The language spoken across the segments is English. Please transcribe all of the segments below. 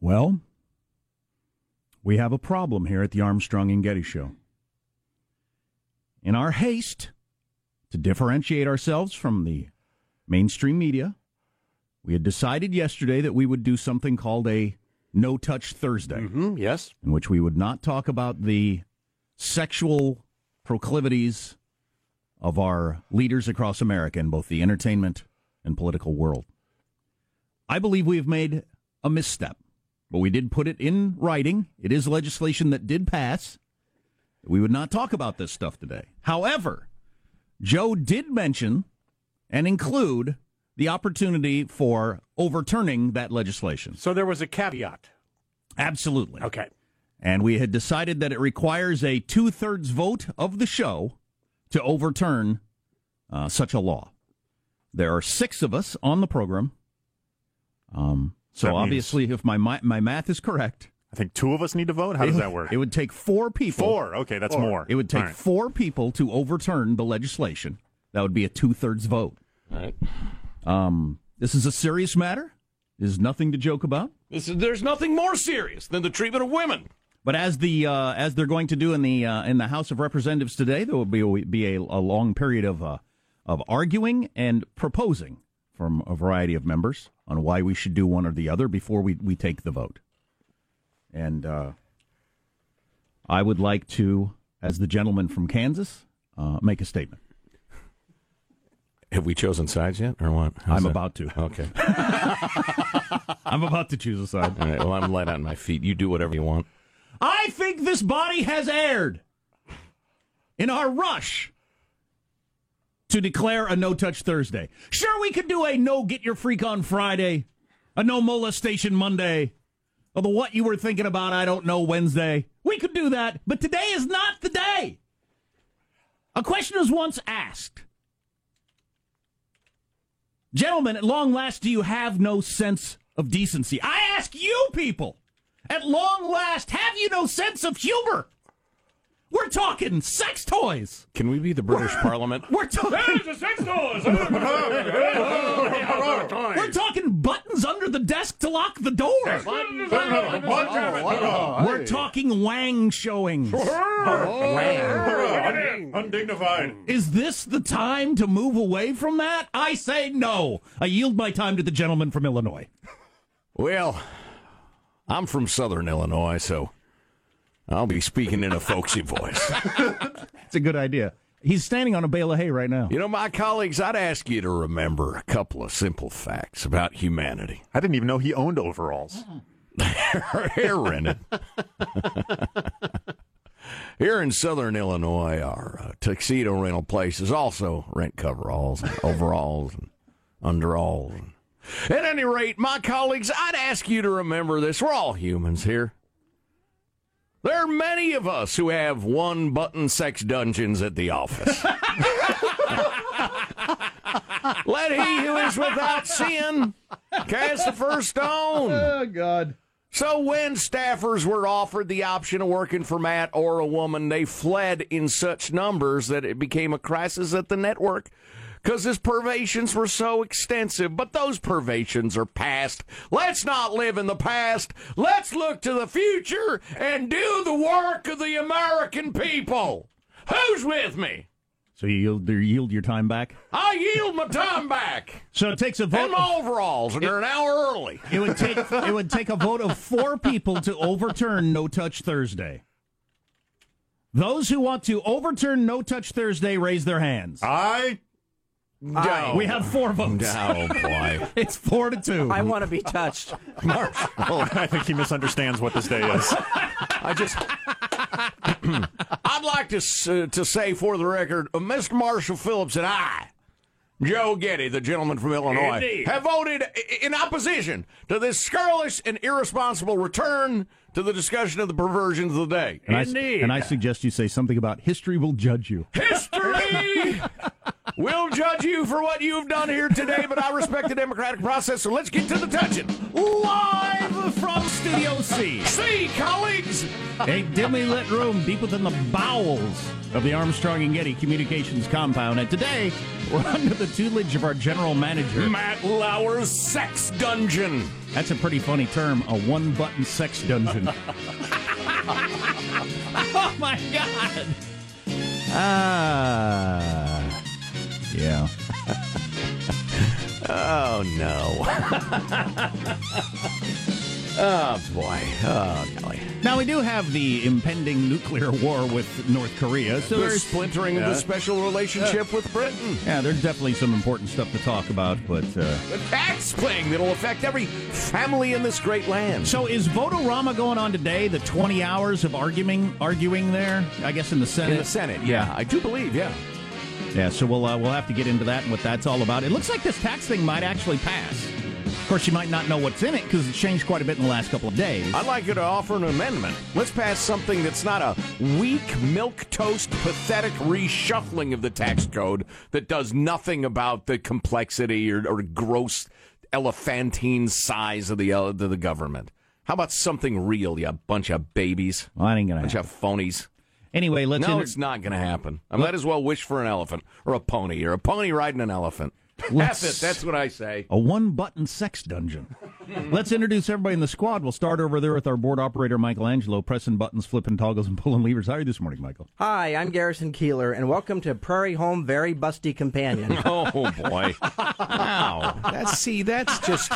Well, we have a problem here at the Armstrong and Getty Show. In our haste to differentiate ourselves from the mainstream media, we had decided yesterday that we would do something called a No Touch Thursday, Mm-hmm, yes. in which we would not talk about the sexual proclivities of our leaders across America in both the entertainment and political world. I believe we have made a misstep, but we did put it in writing. It is legislation that did pass. We would not talk about this stuff today. However, Joe did mention and include the opportunity for overturning that legislation. So there was a caveat. Absolutely. Okay. And we had decided that it requires a two thirds vote of the show to overturn uh, such a law. There are six of us on the program. Um, so That means- obviously, if my, my my math is correct, I think two of us need to vote. How it does that work? It would take four people. Four. Okay, that's more. It would take All right. four people to overturn the legislation. That would be a two thirds vote. All right. Um, this is a serious matter. There's nothing to joke about. This is, there's nothing more serious than the treatment of women. But as the uh, as they're going to do in the uh, in the House of Representatives today, there will be be a, a long period of uh, of arguing and proposing from a variety of members on why we should do one or the other before we, we take the vote. And uh, I would like to, as the gentleman from Kansas, uh, make a statement. Have we chosen sides yet, or what? How's I'm that? about to. Okay. I'm about to choose a side. All right. Well, I'm light on my feet. You do whatever you want. I think this body has erred in our rush to declare a no touch Thursday. Sure, we could do a no get your freak on Friday, a no molestation Monday, or the what you were thinking about, I don't know, Wednesday. We could do that, but today is not the day. A question was once asked Gentlemen, at long last, do you have no sense of decency? I ask you people, at long last, have you no sense of humor? We're talking sex toys. Can we be the British Parliament? We're talking. Sex toys. we're talking buttons under the desk to lock the door. We're talking wang showings. Undignified. Is this the time to move away from that? I say no. I yield my time to the gentleman from Illinois. Well, I'm from Southern Illinois, so I'll be speaking in a folksy voice. It's a good idea. He's standing on a bale of hay right now. You know, my colleagues, I'd ask you to remember a couple of simple facts about humanity. I didn't even know he owned overalls. Hair rented. Here in Southern Illinois, our uh, tuxedo rental places also rent coveralls, and overalls, and underalls. And at any rate, my colleagues, I'd ask you to remember this. We're all humans here. There are many of us who have one button sex dungeons at the office. Let he who is without sin cast the first stone. Oh, God. So when staffers were offered the option of working for Matt or a woman, they fled in such numbers that it became a crisis at the network because his pervations were so extensive. But those pervations are past. Let's not live in the past. Let's look to the future and do the work of the American people. Who's with me? So you yield, you yield your time back? I yield my time back So it takes a vote. and my overalls, and they're an hour early. It would take it would take a vote of four people to overturn No Touch Thursday. Those who want to overturn No Touch Thursday raise their hands. I No. We have four votes. Oh, boy. It's four to two. I want to be touched. Marsh. I think he misunderstands what this day is. I just. I'd like to uh, to say for the record, uh, Mr. Marshall Phillips and I, Joe Getty, the gentleman from Illinois, Indeed. have voted in opposition to this scurrilous and irresponsible return to the discussion of the perversions of the day. and, I, and I suggest you say something about history will judge you. History will judge you for what you've done here today, but I respect the democratic process, so let's get to the touching. Live from Studio C. See, colleagues! a dimly lit room deep within the bowels of the Armstrong and Getty Communications compound. And today, we're under the tutelage of our general manager. Matt Lauer's sex dungeon. That's a pretty funny term, a one button sex dungeon. oh my God. Ah. yeah. Oh, no. oh, boy. Oh, golly. Now, we do have the impending nuclear war with North Korea, so The there's. splintering of the special relationship with Britain. Yeah, there's definitely some important stuff to talk about, but. Uh, The tax thing that'll affect every family in this great land. So is vote-a-rama going on today? The 20 hours of arguing, arguing there. I guess in the Senate. In the Senate, yeah. I do believe, yeah. Yeah. So we'll uh, we'll have to get into that and what that's all about. It looks like this tax thing might actually pass. Of course, you might not know what's in it because it's changed quite a bit in the last couple of days. I'd like you to offer an amendment. Let's pass something that's not a weak, milk toast, pathetic reshuffling of the tax code that does nothing about the complexity or, or gross elephantine size of the uh, of the government. How about something real, you bunch of babies, Well, that ain't gonna bunch happen. of phonies? Anyway, let's No, inter- it's not going to happen. I might as well wish for an elephant or a pony or a pony riding an elephant. Let's- F it. That's what I say. a one button sex dungeon. Let's introduce everybody in the squad. We'll start over there with our board operator, Michelangelo, pressing buttons, flipping toggles, and pulling levers. How are you this morning, Michael? Hi, I'm Garrison Keillor, and welcome to Prairie Home Very Busty Companion. Oh boy! Wow. That's see. That's just.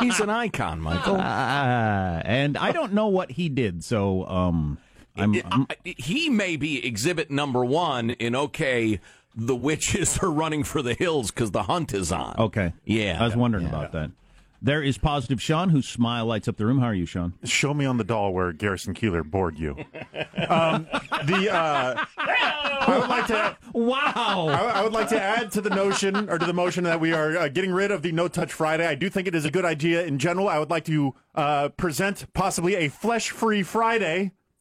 He's an icon, Michael. Ah, and I don't know what he did, so um, I'm, I'm I- he may be exhibit number one in okay. The witches are running for the hills because the hunt is on. okay. Yeah. I was wondering about that. There is positive Sean, whose smile lights up the room. How are you, Sean? Show me on the doll where Garrison Keillor bored you. Um, the uh, I would like to. Wow. I, I would like to add to the notion or to the motion that we are uh, getting rid of the No Touch Friday. I do think it is a good idea in general. I would like to uh, present possibly a flesh free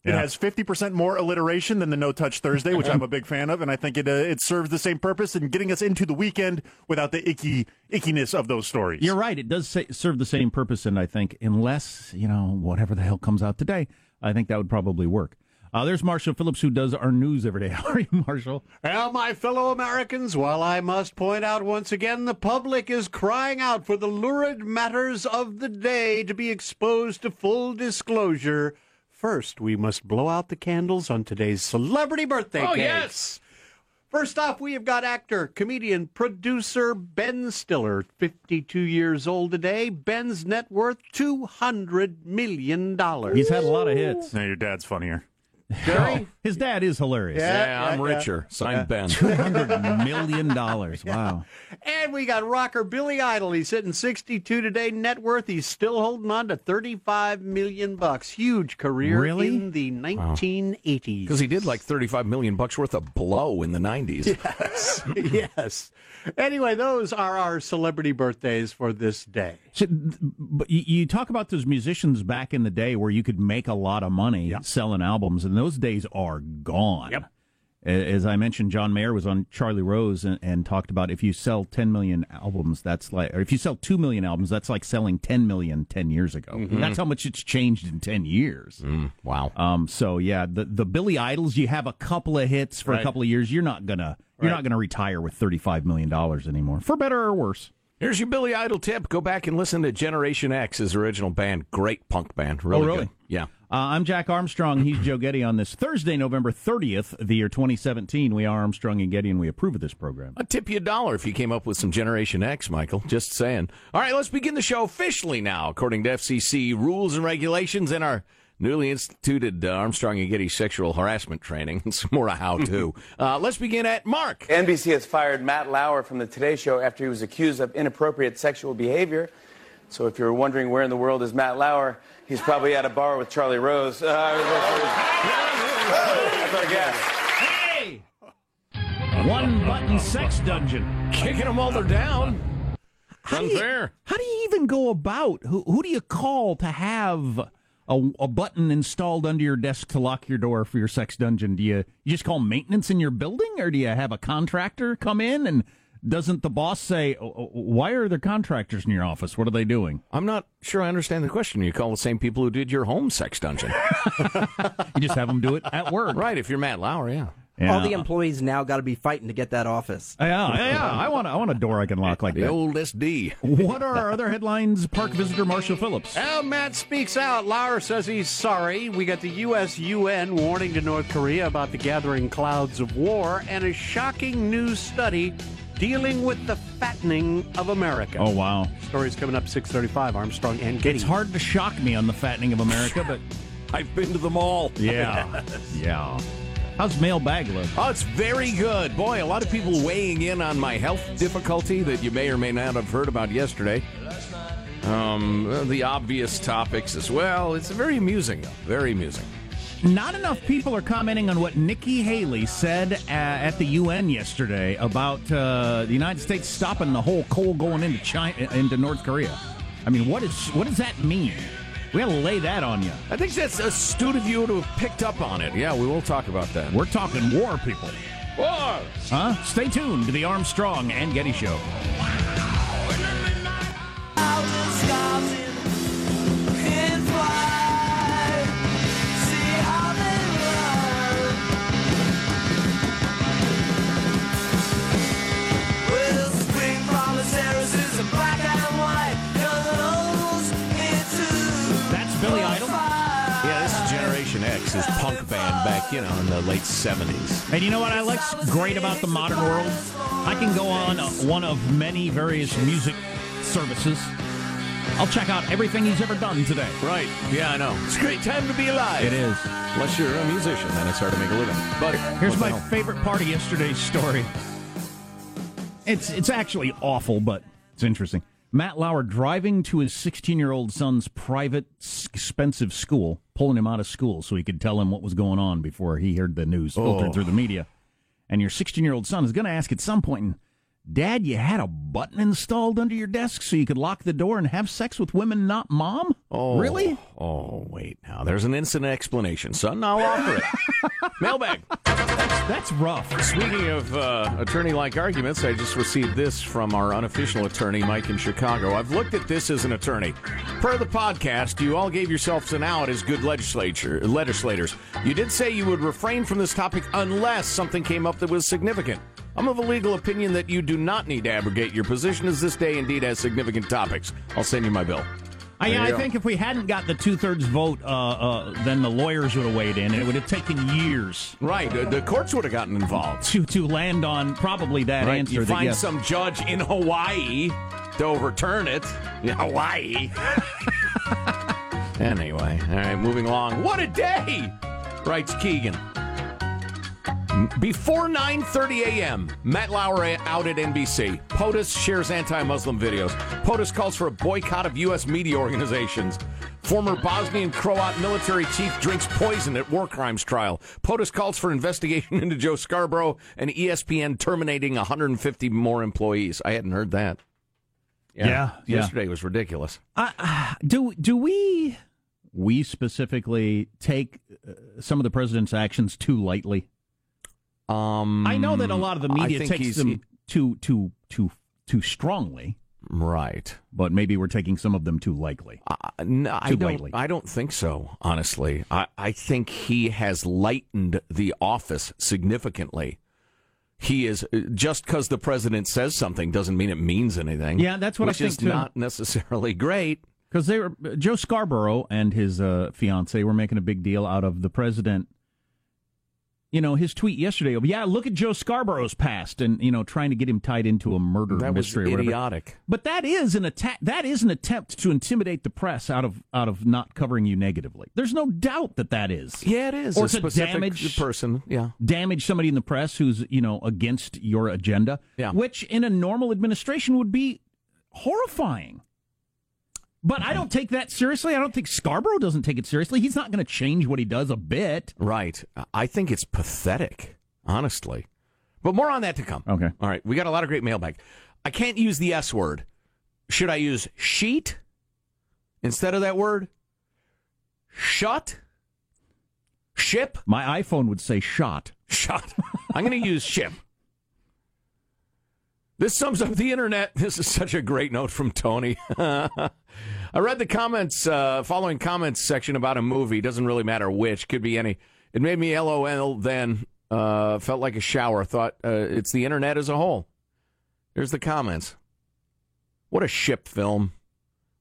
Friday. It has 50% more alliteration than the No Touch Thursday, which I'm a big fan of, and I think it uh, it serves the same purpose in getting us into the weekend without the icky ickiness of those stories. You're right. It does say, serve the same purpose, and I think unless you know whatever the hell comes out today, I think that would probably work. Uh, there's Marshall Phillips, who does our news every day. How are you, Marshall? Well, my fellow Americans, while I must point out once again the public is crying out for the lurid matters of the day to be exposed to full disclosure, first we must blow out the candles on today's celebrity birthday Oh cakes. yes. First off, we have got actor, comedian, producer Ben Stiller, 52 years old today. Ben's net worth $200 million. He's had a lot of hits. Now your dad's funnier. Gary? His dad is hilarious. Yeah. Yeah, I'm yeah. richer. Sign Ben. Two hundred million dollars. Wow. And we got rocker Billy Idol. He's sitting 62 today net worth. He's still holding on to 35 million bucks. Huge career Really? in the 1980s. Because he did like 35 million bucks worth of blow in the 90s. yes. yes. Anyway, those are our celebrity birthdays for this day. So, but you, you talk about those musicians back in the day where you could make a lot of money selling albums, and those days are gone. Yep. As I mentioned, John Mayer was on Charlie Rose and, and talked about if you sell 10 million albums, that's like, or if you sell 2 million albums, that's like selling 10 million 10 years ago. That's how much it's changed in 10 years. Wow. Um, so yeah, the, the Billy Idols, you have a couple of hits for a couple of years. You're not gonna, you're not gonna retire with $35 million anymore, for better or worse. Here's your Billy Idol tip. Go back and listen to Generation X's original band. Great punk band. Really, Oh, really? good. Yeah. Uh, I'm Jack Armstrong. He's Joe Getty on this Thursday, November 30th, the year 2017. We are Armstrong and Getty, and we approve of this program. I'd tip you a dollar if you came up with some Generation X, Michael. Just saying. All right, let's begin the show officially now, according to FCC rules and regulations and our newly instituted uh, Armstrong and Getty sexual harassment training. It's more a how to. uh, let's begin at Mark. NBC has fired Matt Lauer from the Today Show after he was accused of inappropriate sexual behavior. So if you're wondering where in the world is Matt Lauer, he's probably at a bar with Charlie Rose. Uh, that's our guess. Hey! One button sex dungeon. Kicking them while they're down. How do you- How do you even go about? Who, who do you call to have a, a button installed under your desk to lock your door for your sex dungeon? Do you, you just call maintenance in your building, or do you have a contractor come in and doesn't the boss say, "Oh, oh, "Why are there contractors in your office? What are they doing?" I'm not sure I understand the question. You call the same people who did your home sex dungeon. You just have them do it at work. right, if you're Matt Lauer, yeah. Yeah. All the employees now got to be fighting to get that office. yeah, yeah, yeah. I want, I want a door I can lock like The that. old SD. What are our other headlines? Park visitor Marshall Phillips. Well, Matt speaks out. Lauer says he's sorry. We got the U.S. UN warning to North Korea about the gathering clouds of war and a shocking new study dealing with the fattening of America. Oh wow, Stories coming up 635, Armstrong and Getty. it's hard to shock me on the fattening of America, but I've been to them all. yeah, yeah. How's mailbag look? Oh, it's very good. Boy, a lot of people weighing in on my health difficulty that you may or may not have heard about yesterday. Um, the obvious topics as well. It's very amusing, though. Very amusing. Not enough people are commenting on what Nikki Haley said uh, at the UN yesterday about uh, the United States stopping the whole coal going into China, into North Korea. I mean, what is what does that mean? We got to lay that on you. I think that's astute of you to have picked up on it. Yeah, we will talk about that. We're talking war, people. War! Huh? Stay tuned to the Armstrong and Getty Show. That's Punk band back, you know, in the late 70s. And you know what I like great about the modern world? I can go on one of many various music services. I'll check out everything he's ever done today. Right. Yeah, I know. It's a great time to be alive. It is. Unless you're a musician, then it's hard to make a living. But Here's my favorite part of yesterday's story. It's it's actually awful, but it's interesting. Matt Lauer driving to his 16 year old son's private, expensive school, pulling him out of school so he could tell him what was going on before he heard the news filtered Oh. through the media. And your 16 year old son is going to ask at some point, Dad, you had a button installed under your desk so you could lock the door and have sex with women, not mom? Oh, Really? Oh, wait. Now, there's an instant explanation, son. I'll offer it. Mailbag. That's rough. Speaking of uh, attorney-like arguments, I just received this from our unofficial attorney, Mike in Chicago. I've looked at this as an attorney. Per the podcast, you all gave yourselves an out as good legislature legislators. You did say you would refrain from this topic unless something came up that was significant. I'm of a legal opinion that you do not need to abrogate your position, as this day indeed has significant topics. I'll send you my bill. I, There I think if we hadn't got the two thirds vote, uh, uh, then the lawyers would have weighed in, and it would have taken years Right, the, the courts would have gotten involved. to to land on probably that Right, answer. you that find yes. some judge in Hawaii to overturn it. Yeah, Hawaii. anyway, all right, moving along. What a day, writes Keegan. Before 9:30 a.m., Matt Lauer out at NBC. POTUS shares anti-Muslim videos. POTUS calls for a boycott of U.S. media organizations. Former Bosnian Croat military chief drinks poison at war crimes trial. POTUS calls for investigation into Joe Scarborough and ESPN terminating 150 more employees. I hadn't heard that. Yeah, yeah. Yesterday was ridiculous. do do we we specifically take uh, some of the president's actions too lightly? Um, I know that a lot of the media takes them too too too too strongly, right. but maybe we're taking some of them too lightly. Uh, no, I Too don't. lightly. I don't think so. Honestly, I, I think he has lightened the office significantly. He is just because the president says something doesn't mean it means anything. Yeah, that's what I which think, is too. not necessarily great. Because they were Joe Scarborough and his uh, fiance were making a big deal out of the president. You know, his tweet yesterday of yeah, look at Joe Scarborough's past, and you know, trying to get him tied into a murder That was mystery or whatever. idiotic. But that is an attack. That is an attempt to intimidate the press out of out of not covering you negatively. There's no doubt that that is. Yeah, it is. Or a to damage- person. Yeah. Damage somebody in the press who's you know against your agenda. Yeah. Which in a normal administration would be horrifying. But I don't take that seriously. I don't think Scarborough doesn't take it seriously. He's not going to change what he does a bit. Right. I think it's pathetic, honestly. But more on that to come. Okay. All right. We got a lot of great mailbag. I can't use the S word. Should I use sheet instead of that word? Shut? Ship? My iPhone would say shot. Shut. I'm going to use ship. This sums up the internet. This is such a great note from Tony. I read the comments, uh, following comments section about a movie. Doesn't really matter which, could be any. It made me LOL then. Uh, felt like a shower. Thought uh, it's the internet as a whole. There's the comments. What a ship film.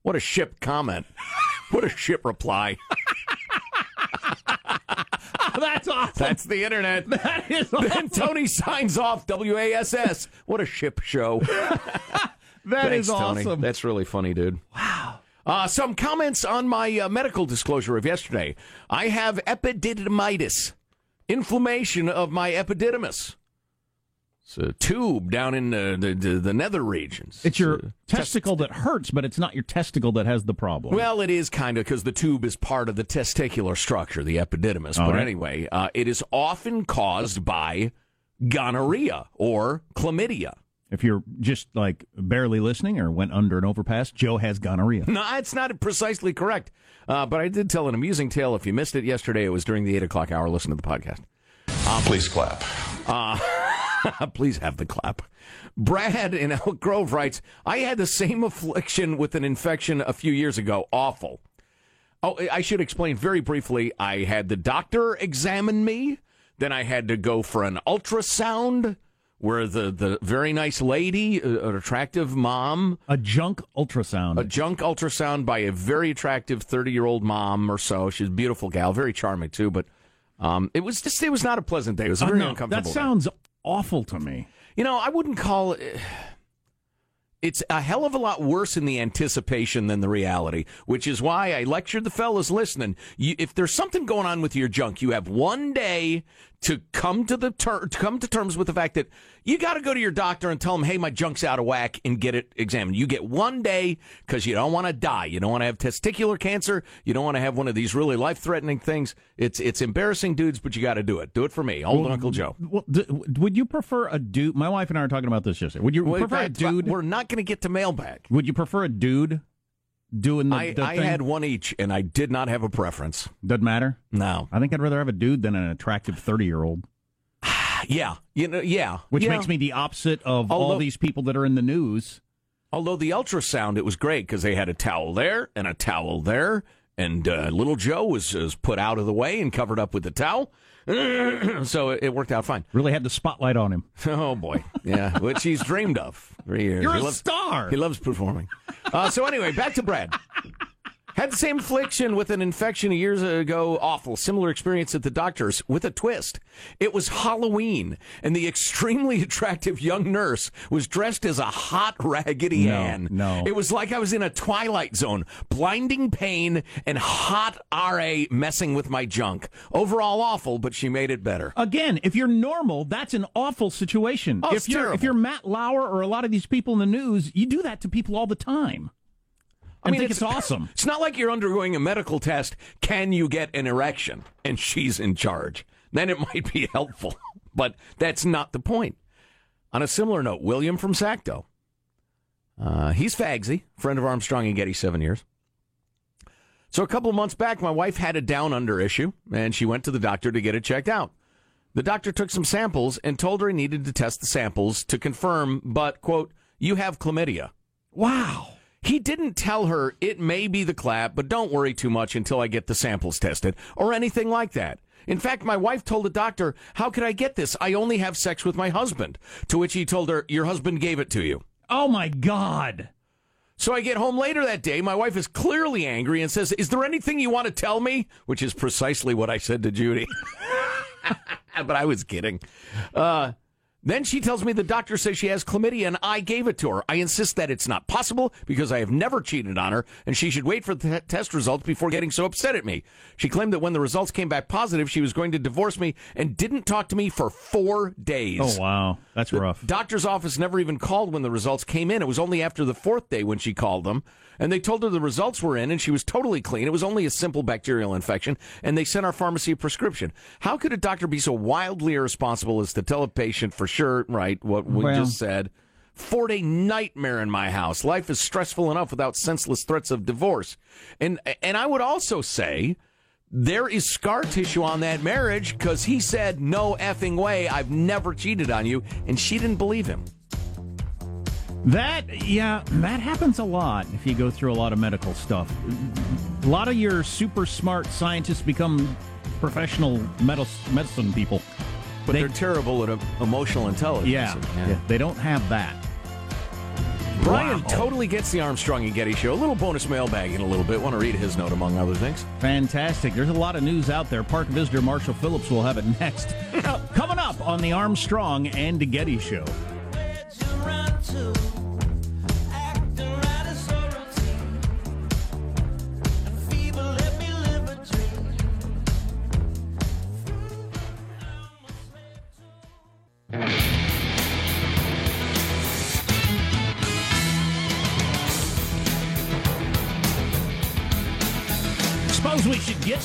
What a ship comment. what a ship reply. That's awesome. That's the internet. That is awesome. Then. Tony signs off WASS. What a ship show. That Thanks, is Tony. awesome. That's really funny, dude. Wow. Uh, some comments on my uh, medical disclosure of yesterday. I have epididymitis, inflammation of my epididymis. It's a tube down in the, the, the, the nether regions. It's your uh, testicle that hurts, but it's not your testicle that has the problem. Well, it is kind of because the tube is part of the testicular structure, the epididymis. All but right. anyway, uh, it is often caused by gonorrhea or chlamydia. If you're just like barely listening or went under an overpass, Joe has gonorrhea. No, it's not precisely correct. Uh, but I did tell an amusing tale. If you missed it yesterday, it was during the 8 o'clock hour. Listen to the podcast. Please clap. Please have the clap. Brad in Elk Grove writes, I had the same affliction with an infection a few years ago. Awful. Oh, I should explain very briefly. I had the doctor examine me. Then I had to go for an ultrasound where the, the very nice lady, uh, an attractive mom, A junk ultrasound. a junk ultrasound by a very attractive 30 year old mom or so. She's a beautiful gal, very charming too, but um, it was just, it was not a pleasant day. It was a Uh, very uncomfortable. that day. sounds awful to me. You know, I wouldn't call it. It's a hell of a lot worse in the anticipation than the reality, which is why I lectured the fellas listening. You, if there's something going on with your junk, you have one day to come to the ter- to come to terms with the fact that you got to go to your doctor and tell him, "Hey, my junk's out of whack," and get it examined. You get one day because you don't want to die. You don't want to have testicular cancer. You don't want to have one of these really life threatening things. It's it's embarrassing, dudes, but you got to do it. Do it for me, old Uncle Joe. Well, d- would you prefer a dude? My wife and I are talking about this yesterday. Would you Well, prefer a dude? We're not going to get to mailbag. Would you prefer a dude doing the, I, the I had one each, and I did not have a preference. Doesn't matter. No. I think I'd rather have a dude than an attractive thirty-year-old, Yeah. You know. Yeah. which Yeah. makes me the opposite of all these people that are in the news. Although the ultrasound, it was great because they had a towel there and a towel there, and uh, little Joe was, was put out of the way and covered up with the towel, so it, it worked out fine. Really had the spotlight on him. Oh boy, yeah, which he's dreamed of for years. You're He a loves- star. He loves performing. Uh, so anyway, back to Brad. Had the same affliction with an infection years ago. Awful. Similar experience at the doctor's with a twist. It was Halloween, and the extremely attractive young nurse was dressed as a hot Raggedy No, Ann. no. It was like I was in a twilight zone. Blinding pain and hot RA messing with my junk. Overall awful, but she made it better. Again, if you're normal, that's an awful situation. Oh, if it's you're terrible. if you're Matt Lauer or a lot of these people in the news, you do that to people all the time. I, mean, think it's, awesome. It's not like you're undergoing a medical test. Can you get an erection? And she's in charge. Then it might be helpful, but that's not the point. On a similar note, William from Sacto. Uh, he's Fagsy, friend of Armstrong and Getty, seven years. So a couple of months back, my wife had a down under issue, and she went to the doctor to get it checked out. The doctor took some samples and told her he needed to test the samples to confirm, but, quote, you have chlamydia. Wow. He didn't tell her it may be the clap, but don't worry too much until I get the samples tested or anything like that. In fact, my wife told the doctor, How could I get this? I only have sex with my husband. To which he told her, Your husband gave it to you. Oh my God. So I get home later that day. My wife is clearly angry and says, Is there anything you want to tell me? Which is precisely what I said to Judy. but I was kidding. Uh, then she tells me the doctor says she has chlamydia and I gave it to her. I insist that it's not possible because I have never cheated on her and she should wait for the te- test results before getting so upset at me. She claimed that when the results came back positive, she was going to divorce me and didn't talk to me for four days. Oh wow, that's rough. Doctor's office never even called when the results came in. It was only after the fourth day when she called them. And they told her the results were in and she was totally clean. It was only a simple bacterial infection. And they sent our pharmacy a prescription. How could a doctor be so wildly irresponsible as to tell a patient for sure, right, what we Well- just said? Four day nightmare in my house. Life is stressful enough without senseless threats of divorce. And, and I would also say, there is scar tissue on that marriage because he said, no effing way, I've never cheated on you. And she didn't believe him. That, yeah, that happens a lot if you go through a lot of medical stuff. A lot of your super smart scientists become professional medicine people. But they, are terrible at emotional intelligence. Yeah, yeah, they don't have that. Brian wow. totally gets the Armstrong and Getty show. A little bonus mailbag in a little bit. Want to read his note, among other things. Fantastic. There's a lot of news out there. Park visitor Marshall Phillips will have it next. Coming up on the Armstrong and Getty show. We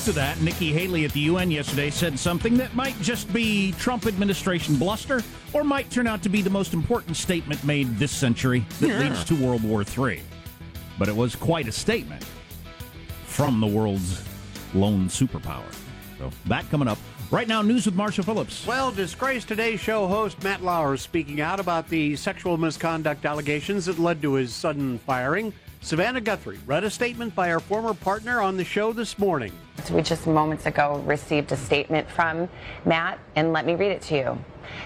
to that. Nikki Haley at the UN yesterday said something that might just be Trump administration bluster or might turn out to be the most important statement made this century that yeah. leads to World War III. But it was quite a statement from the world's lone superpower. So that coming up. Right now, news with Marshall Phillips. Well, disgraced Today Show host Matt Lauer speaking out about the sexual misconduct allegations that led to his sudden firing. Savannah Guthrie read a statement by our former partner on the show this morning. We just moments ago received a statement from Matt, and let me read it to you.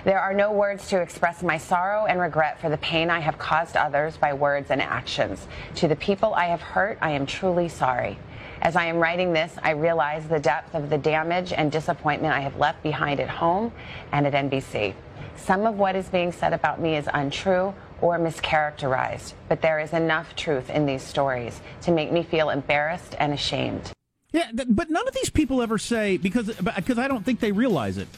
There are no words to express my sorrow and regret for the pain I have caused others by words and actions. To the people I have hurt, I am truly sorry. As I am writing this, I realize the depth of the damage and disappointment I have left behind at home and at NBC. Some of what is being said about me is untrue or mischaracterized, but there is enough truth in these stories to make me feel embarrassed and ashamed. Yeah, but none of these people ever say because because I don't think they realize it.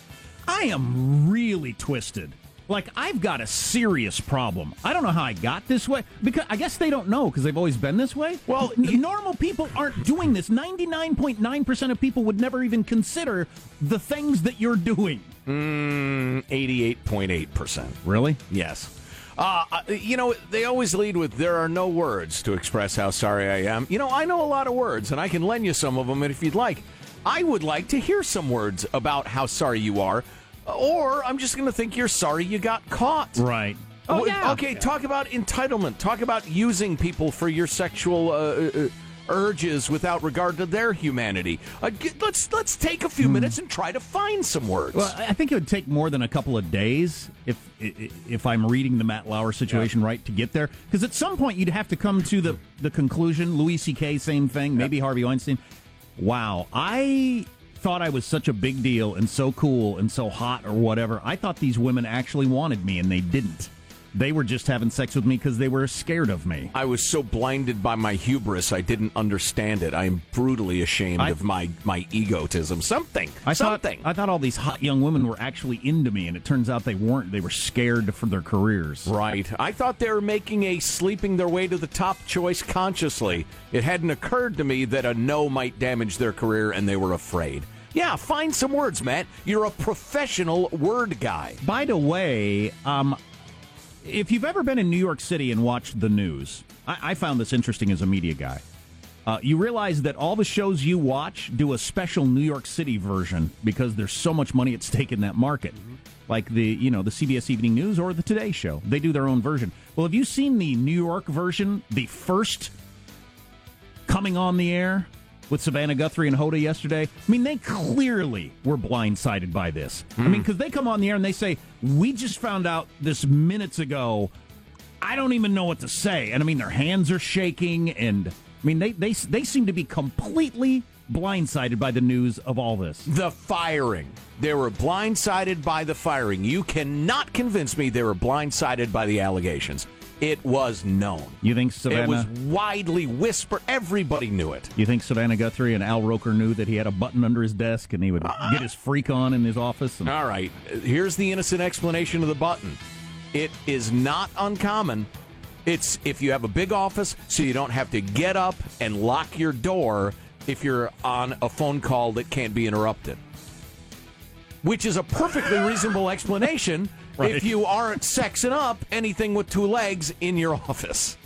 I am really twisted. Like I've got a serious problem. I don't know how I got this way because I guess they don't know because they've always been this way. Well, N- normal people aren't doing this. 99.9% of people would never even consider the things that you're doing. Mm, 88.8%. Really? Yes. Uh, uh, you know, they always lead with there are no words to express how sorry I am. You know, I know a lot of words, and I can lend you some of them And if you'd like. I would like to hear some words about how sorry you are, or I'm just going to think you're sorry you got caught. Right. Oh, yeah. Okay, yeah. talk about entitlement. Talk about using people for your sexual. Uh, uh, uh urges without regard to their humanity. Uh, let's let's take a few mm. minutes and try to find some words. Well, I think it would take more than a couple of days if if I'm reading the Matt Lauer situation yeah. right to get there, because at some point you'd have to come to the the conclusion. Louis C.K. same thing. Maybe Harvey Weinstein. Wow, I thought I was such a big deal and so cool and so hot or whatever. I thought these women actually wanted me and they didn't. They were just having sex with me because they were scared of me. I was so blinded by my hubris, I didn't understand it. I am brutally ashamed I, of my, my egotism. Something. I something. Thought, I thought all these hot young women were actually into me, and it turns out they weren't. They were scared for their careers. Right. I thought they were making a sleeping their way to the top choice consciously. It hadn't occurred to me that a no might damage their career, and they were afraid. Yeah, find some words, Matt. You're a professional word guy. By the way, um, if you've ever been in New York City and watched the news, I, I found this interesting as a media guy. Uh, you realize that all the shows you watch do a special New York City version because there's so much money at stake in that market. Mm-hmm. Like the you know the CBS Evening News or the Today Show, they do their own version. Well, have you seen the New York version, the first coming on the air? With Savannah Guthrie and Hoda yesterday. I mean, they clearly were blindsided by this. Mm. I mean, because hmm. they come on the air and they say, We just found out this minutes ago. I don't even know what to say. And I mean, their hands are shaking. And I mean, they, they, they seem to be completely blindsided by the news of all this. The firing. They were blindsided by the firing. You cannot convince me they were blindsided by the allegations. It was known. You think Savannah? It was widely whispered. Everybody knew it. You think Savannah Guthrie and Al Roker knew that he had a button under his desk and he would uh, get his freak on in his office? And... All right. Here's the innocent explanation of the button. It is not uncommon. It's if you have a big office, so you don't have to get up and lock your door if you're on a phone call that can't be interrupted. Which is a perfectly reasonable explanation right. if you aren't sexing up anything with two legs in your office.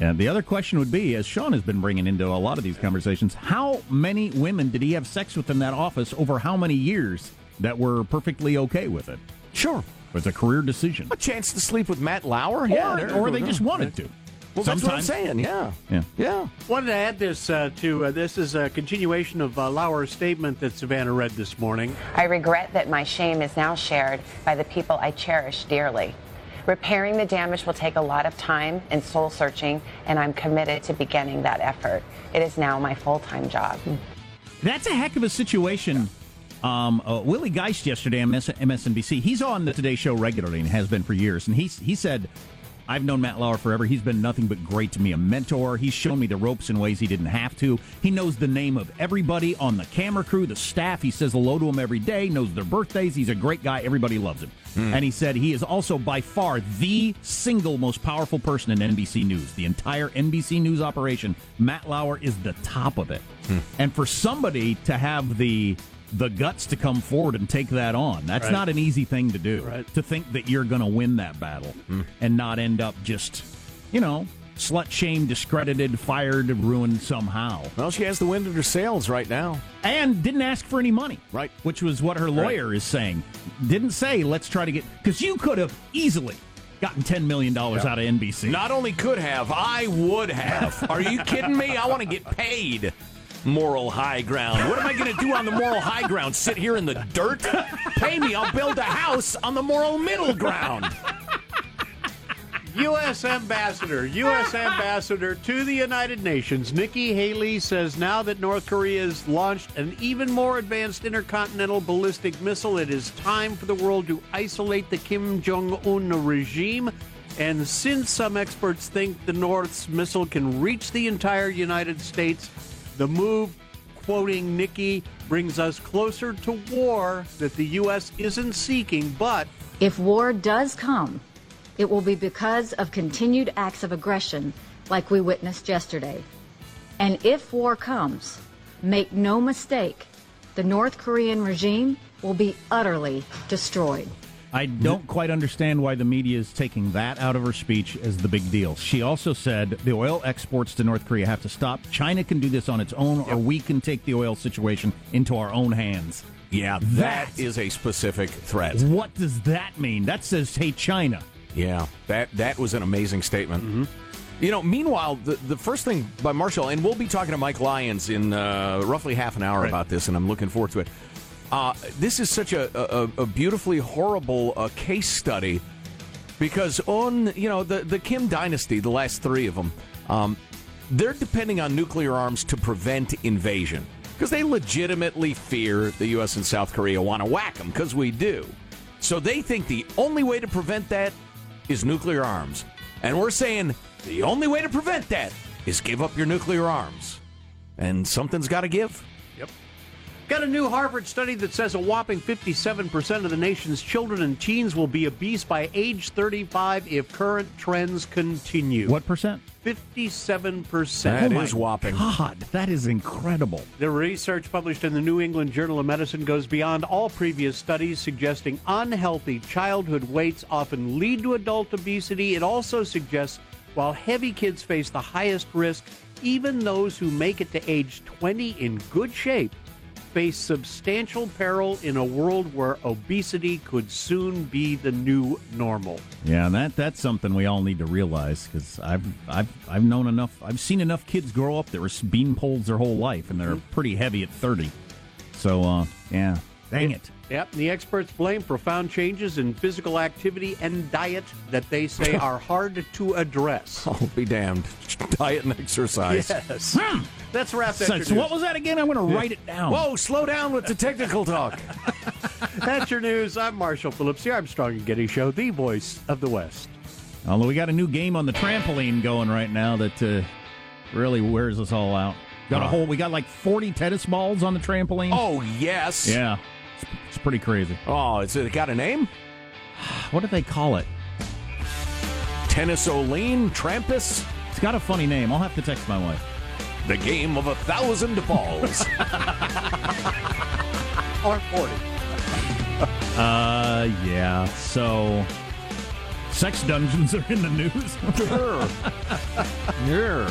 And the other question would be, as Sean has been bringing into a lot of these conversations, how many women did he have sex with in that office over how many years that were perfectly okay with it? Sure. It's a career decision. A chance to sleep with Matt Lauer? Yeah, or, or they just wanted to. Well, that's what I'm saying. Yeah, Yeah. yeah. Wanted to add this uh, to uh, this is a continuation of uh, Lauer's statement that Savannah read this morning. I regret that my shame is now shared by the people I cherish dearly. Repairing the damage will take a lot of time and soul searching, and I'm committed to beginning that effort. It is now my full time job. That's a heck of a situation. Um, uh, Willie Geist yesterday on MS- MSNBC, he's on the Today Show regularly and has been for years. And he, he said, I've known Matt Lauer forever. He's been nothing but great to me, a mentor. He's shown me the ropes in ways he didn't have to. He knows the name of everybody on the camera crew, the staff. He says hello to them every day, knows their birthdays. He's a great guy. Everybody loves him. Hmm. And he said he is also by far the single most powerful person in NBC News. The entire NBC News operation, Matt Lauer is the top of it. Hmm. And for somebody to have the the guts to come forward and take that on, that's Right. not an easy thing to do. Right. To think that you're going to win that battle hmm. and not end up just, you know, slut shamed, discredited, fired, ruined somehow. Well, she has the wind at her sails right now. And didn't ask for any money. Right. Which was what her lawyer is saying. Didn't say, let's try to get. Because you could have easily gotten $10 million out of NBC. Not only could have, I would have. Are you kidding me? I want to get paid. Moral high ground. What am I going to do on the moral high ground? Sit here in the dirt? Pay me. I'll build a house on the moral middle ground. U.S. Ambassador, U.S. Ambassador to the United Nations, Nikki Haley says now that North Korea has launched an even more advanced intercontinental ballistic missile, it is time for the world to isolate the Kim Jong un regime. And since some experts think the North's missile can reach the entire United States, the move, quoting Nikki, brings us closer to war that the U.S. isn't seeking, but If war does come, it will be because of continued acts of aggression like we witnessed yesterday. And if war comes, make no mistake, the North Korean regime will be utterly destroyed. I don't quite understand why the media is taking that out of her speech as the big deal. She also said the oil exports to North Korea have to stop. China can do this on its own, or we can take the oil situation into our own hands. Yeah, That- is a specific threat. What does that mean? That says, hey, China. Yeah, that that was an amazing statement. You know, meanwhile, the, the first thing by Marshall, and we'll be talking to Mike Lyons in uh, roughly half an hour about this, and I'm looking forward to it. Uh, this is such a, a, a beautifully horrible uh, case study because on you know the the Kim dynasty, the last three of them, um, they're depending on nuclear arms to prevent invasion because they legitimately fear the U.S. and South Korea want to whack them because we do. So they think the only way to prevent that is nuclear arms, and we're saying the only way to prevent that is give up your nuclear arms, and something's got to give. Got a new Harvard study that says a whopping 57% of the nation's children and teens will be obese by age 35 if current trends continue. What percent? 57%. That Oh is whopping. God, that is incredible. The research published in the New England Journal of Medicine goes beyond all previous studies, suggesting unhealthy childhood weights often lead to adult obesity. It also suggests while heavy kids face the highest risk, even those who make it to age 20 in good shape face substantial peril in a world where obesity could soon be the new normal. Yeah, and that that's something we all need to realize because I've I've I've known enough. I've seen enough kids grow up that were bean poles their whole life, and they're pretty heavy at thirty. So, uh, yeah, dang it. Yep, the experts blame profound changes in physical activity and diet that they say are hard to address. Oh, be damned. Diet and exercise. Yes. Let's wrap that. So, so what was that again? I'm going to write it down. Whoa, slow down with the technical talk. That's your news. I'm Marshall Phillips, the Armstrong and Getty Show, the voice of the West. Although we got a new game on the trampoline going right now that uh, really wears us all out. Got a whole. We got like 40 tennis balls on the trampoline. Oh, yes. yeah, it's, it's pretty crazy. Oh, it's it got a name? What do they call it? Tennis Oline Trampus? It's got a funny name. I'll have to text my wife. The game of a thousand balls. Or 40. Uh, yeah. So, sex dungeons are in the news. Sure. yeah.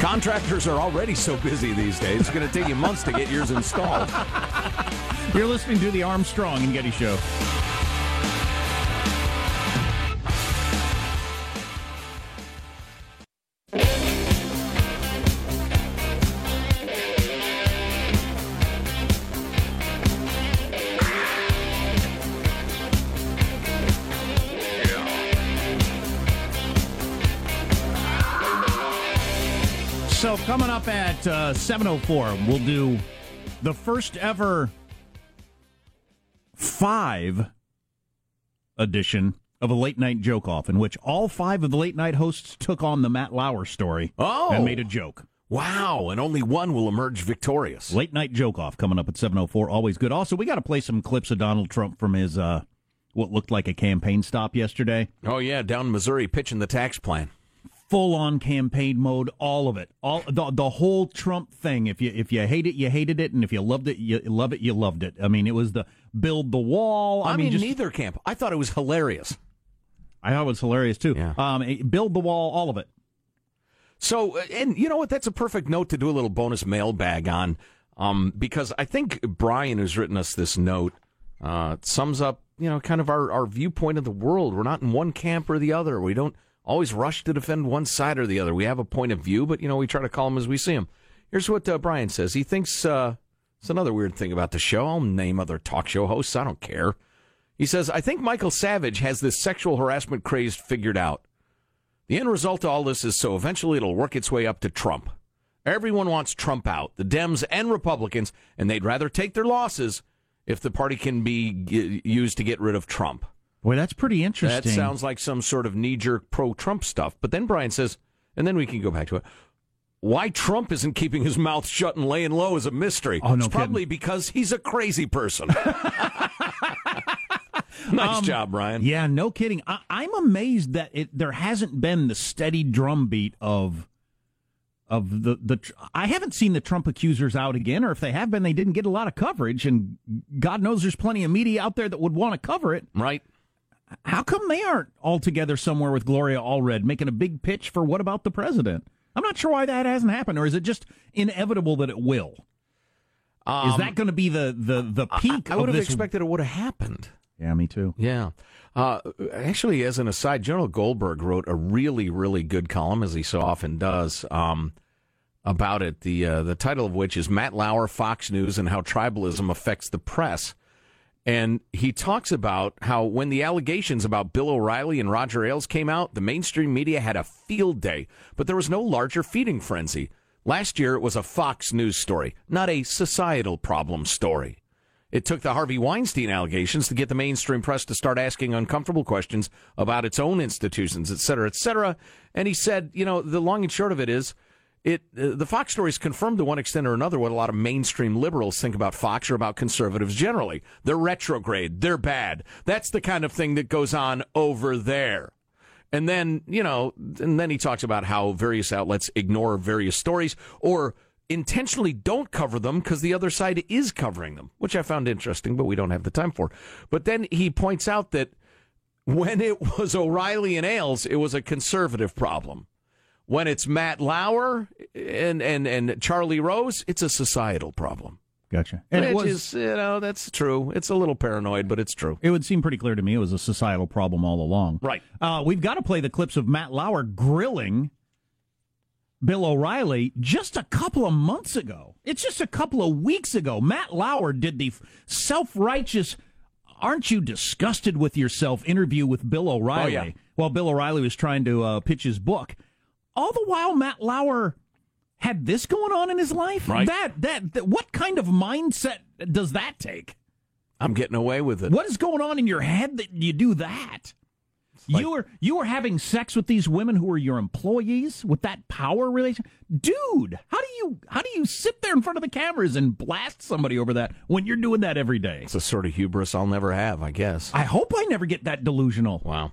Contractors are already so busy these days. It's going to take you months to get yours installed. You're listening to the Armstrong and Getty Show. So coming up at uh, 7.04, we'll do the first ever five edition of a late night joke off, in which all five of the late night hosts took on the Matt Lauer story Oh. and made a joke. Wow, and only one will emerge victorious. Late night joke off coming up at 7.04, always good. Also, we got to play some clips of Donald Trump from his, uh, what looked like a campaign stop yesterday. Oh yeah, down in Missouri pitching the tax plan. Full on campaign mode, all of it, all the, the whole Trump thing. If you if you hate it, you hated it, and if you loved it, you love it, you loved it. I mean, it was the build the wall. I, I, mean, just, neither camp. I thought it was hilarious. I thought it was hilarious too. Yeah. Um, build the wall, all of it. So, uh, and you know what? That's a perfect note to do a little bonus mailbag on, um, because I think Brian has written us this note. Uh, sums up, you know, kind of our, our viewpoint of the world. We're not in one camp or the other. We don't always rush to defend one side or the other. We have a point of view, but you know, we try to call them as we see them. Here's what uh, Brian says. He thinks uh, it's another weird thing about the show. I'll name other talk show hosts. I don't care. He says, I think Michael Savage has this sexual harassment craze figured out. The end result of all this is so eventually it'll work its way up to Trump. Everyone wants Trump out, the Dems and Republicans, and they'd rather take their losses if the party can be used to get rid of Trump. Boy, that's pretty interesting. That sounds like some sort of knee jerk pro Trump stuff. But then Brian says, and then we can go back to it. Why Trump isn't keeping his mouth shut and laying low is a mystery. Oh, no it's probably because he's a crazy person. nice um, job, Brian. Yeah, no kidding. I, I'm amazed that it there hasn't been the steady drumbeat of of the the. tr- I haven't seen the Trump accusers out again, or if they have been, they didn't get a lot of coverage. And God knows there's plenty of media out there that would want to cover it. Right? How come they aren't all together somewhere with Gloria Allred making a big pitch for what about the president? I'm not sure why that hasn't happened, or is it just inevitable that it will? is that going to be the the the peak? Um, I would have this? expected it would have happened. Yeah, me too. Yeah. Uh, actually, as an aside, Jonah Goldberg wrote a really, really good column, as he so often does, um, about it. The uh, the title of which is Matt Lauer, Fox News, and How Tribalism Affects the Press. And he talks about how when the allegations about Bill O'Reilly and Roger Ailes came out, the mainstream media had a field day, but there was no larger feeding frenzy. Last year, it was a Fox News story, not a societal problem story. It took the Harvey Weinstein allegations to get the mainstream press to start asking uncomfortable questions about its own institutions, et cetera, et cetera. And he said, you know, the long and short of it is, it uh, the Fox stories confirmed to one extent or another what a lot of mainstream liberals think about Fox or about conservatives generally. They're retrograde. They're bad. That's the kind of thing that goes on over there. And then, you know, and then he talks about how various outlets ignore various stories or intentionally don't cover them because the other side is covering them, which I found interesting, but we don't have the time for. But then he points out that when it was O'Reilly and Ailes, it was a conservative problem. When it's Matt Lauer and, and, and Charlie Rose, it's a societal problem. Gotcha. And Which it was is, you know, that's true. It's a little paranoid, but it's true. It would seem pretty clear to me it was a societal problem all along. Right. Uh, we've got to play the clips of Matt Lauer grilling Bill O'Reilly just a couple of months ago. It's just a couple of weeks ago. Matt Lauer did the self righteous, aren't you disgusted with yourself interview with Bill O'Reilly Oh, yeah. while Bill O'Reilly was trying to uh, pitch his book. All the while, Matt Lauer had this going on in his life. Right. That, that, that what kind of mindset does that take? I'm getting away with it. What is going on in your head that you do that? you were you were having sex with these women who were your employees with that power relation, dude. How do you how do you sit there in front of the cameras and blast somebody over that when you're doing that every day? It's a sort of hubris I'll never have, I guess. I hope I never get that delusional. Wow.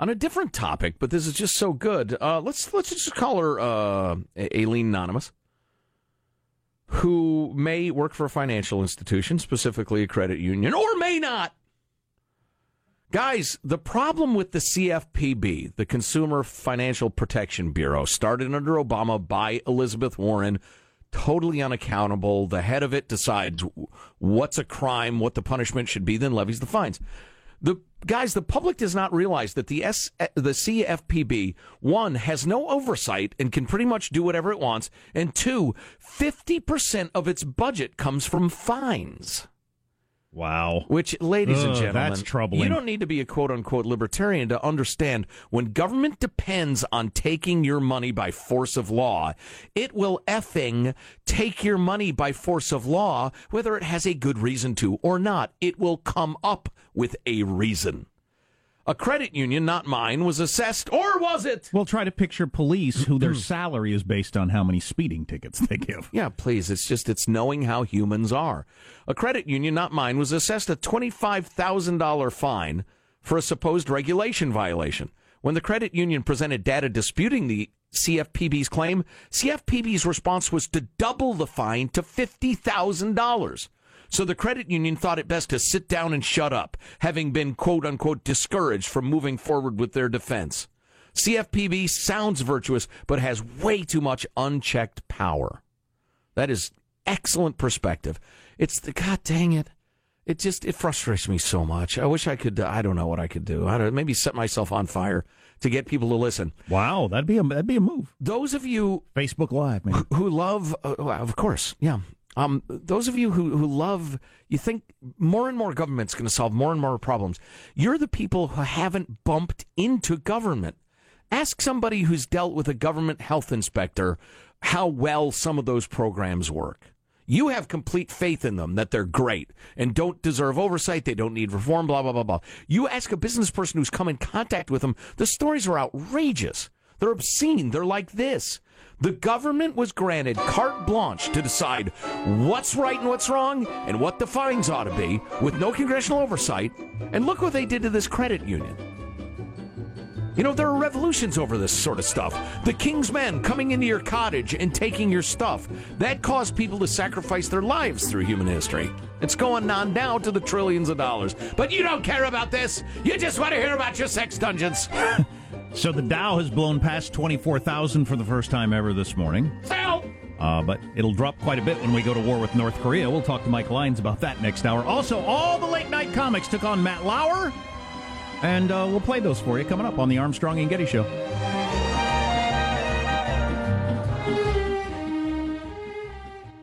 On a different topic, but this is just so good. Uh, let's let's just call her uh, Aileen Anonymous, who may work for a financial institution, specifically a credit union, or may not. Guys, the problem with the CFPB, the Consumer Financial Protection Bureau, started under Obama by Elizabeth Warren, totally unaccountable. The head of it decides what's a crime, what the punishment should be, then levies the fines. The guys, the public does not realize that the S, the CFPB one has no oversight and can pretty much do whatever it wants, and two, 50% of its budget comes from fines. Wow. Which, ladies and gentlemen, that's troubling. You don't need to be a quote unquote libertarian to understand when government depends on taking your money by force of law, it will effing take your money by force of law, whether it has a good reason to or not. It will come up with a reason. A credit union, not mine, was assessed, or was it? Well, try to picture police who their salary is based on how many speeding tickets they give. Yeah, please. It's just it's knowing how humans are. A credit union, not mine, was assessed a twenty-five thousand dollar fine for a supposed regulation violation. When the credit union presented data disputing the CFPB's claim, CFPB's response was to double the fine to fifty thousand dollars. So the credit union thought it best to sit down and shut up, having been quote unquote discouraged from moving forward with their defense. CFPB sounds virtuous, but has way too much unchecked power. That is excellent perspective. It's the God dang it. It just it frustrates me so much. I wish I could. I don't know what I could do. I don't maybe set myself on fire to get people to listen. Wow, that'd be a that'd be a move. Those of you Facebook Live, man. who love, uh, of course, yeah. Um, those of you who, who love, you think more and more government's going to solve more and more problems. You're the people who haven't bumped into government. Ask somebody who's dealt with a government health inspector how well some of those programs work. You have complete faith in them that they're great and don't deserve oversight. They don't need reform, blah, blah, blah, blah. You ask a business person who's come in contact with them, the stories are outrageous. They're obscene. They're like this. The government was granted carte blanche to decide what's right and what's wrong and what the fines ought to be with no congressional oversight. And look what they did to this credit union. You know, there are revolutions over this sort of stuff. The king's men coming into your cottage and taking your stuff. That caused people to sacrifice their lives through human history. It's going on now to the trillions of dollars. But you don't care about this. You just want to hear about your sex dungeons. So the Dow has blown past 24,000 for the first time ever this morning. Uh, but it'll drop quite a bit when we go to war with North Korea. We'll talk to Mike Lyons about that next hour. Also, all the late night comics took on Matt Lauer. And uh, we'll play those for you coming up on the Armstrong and Getty Show.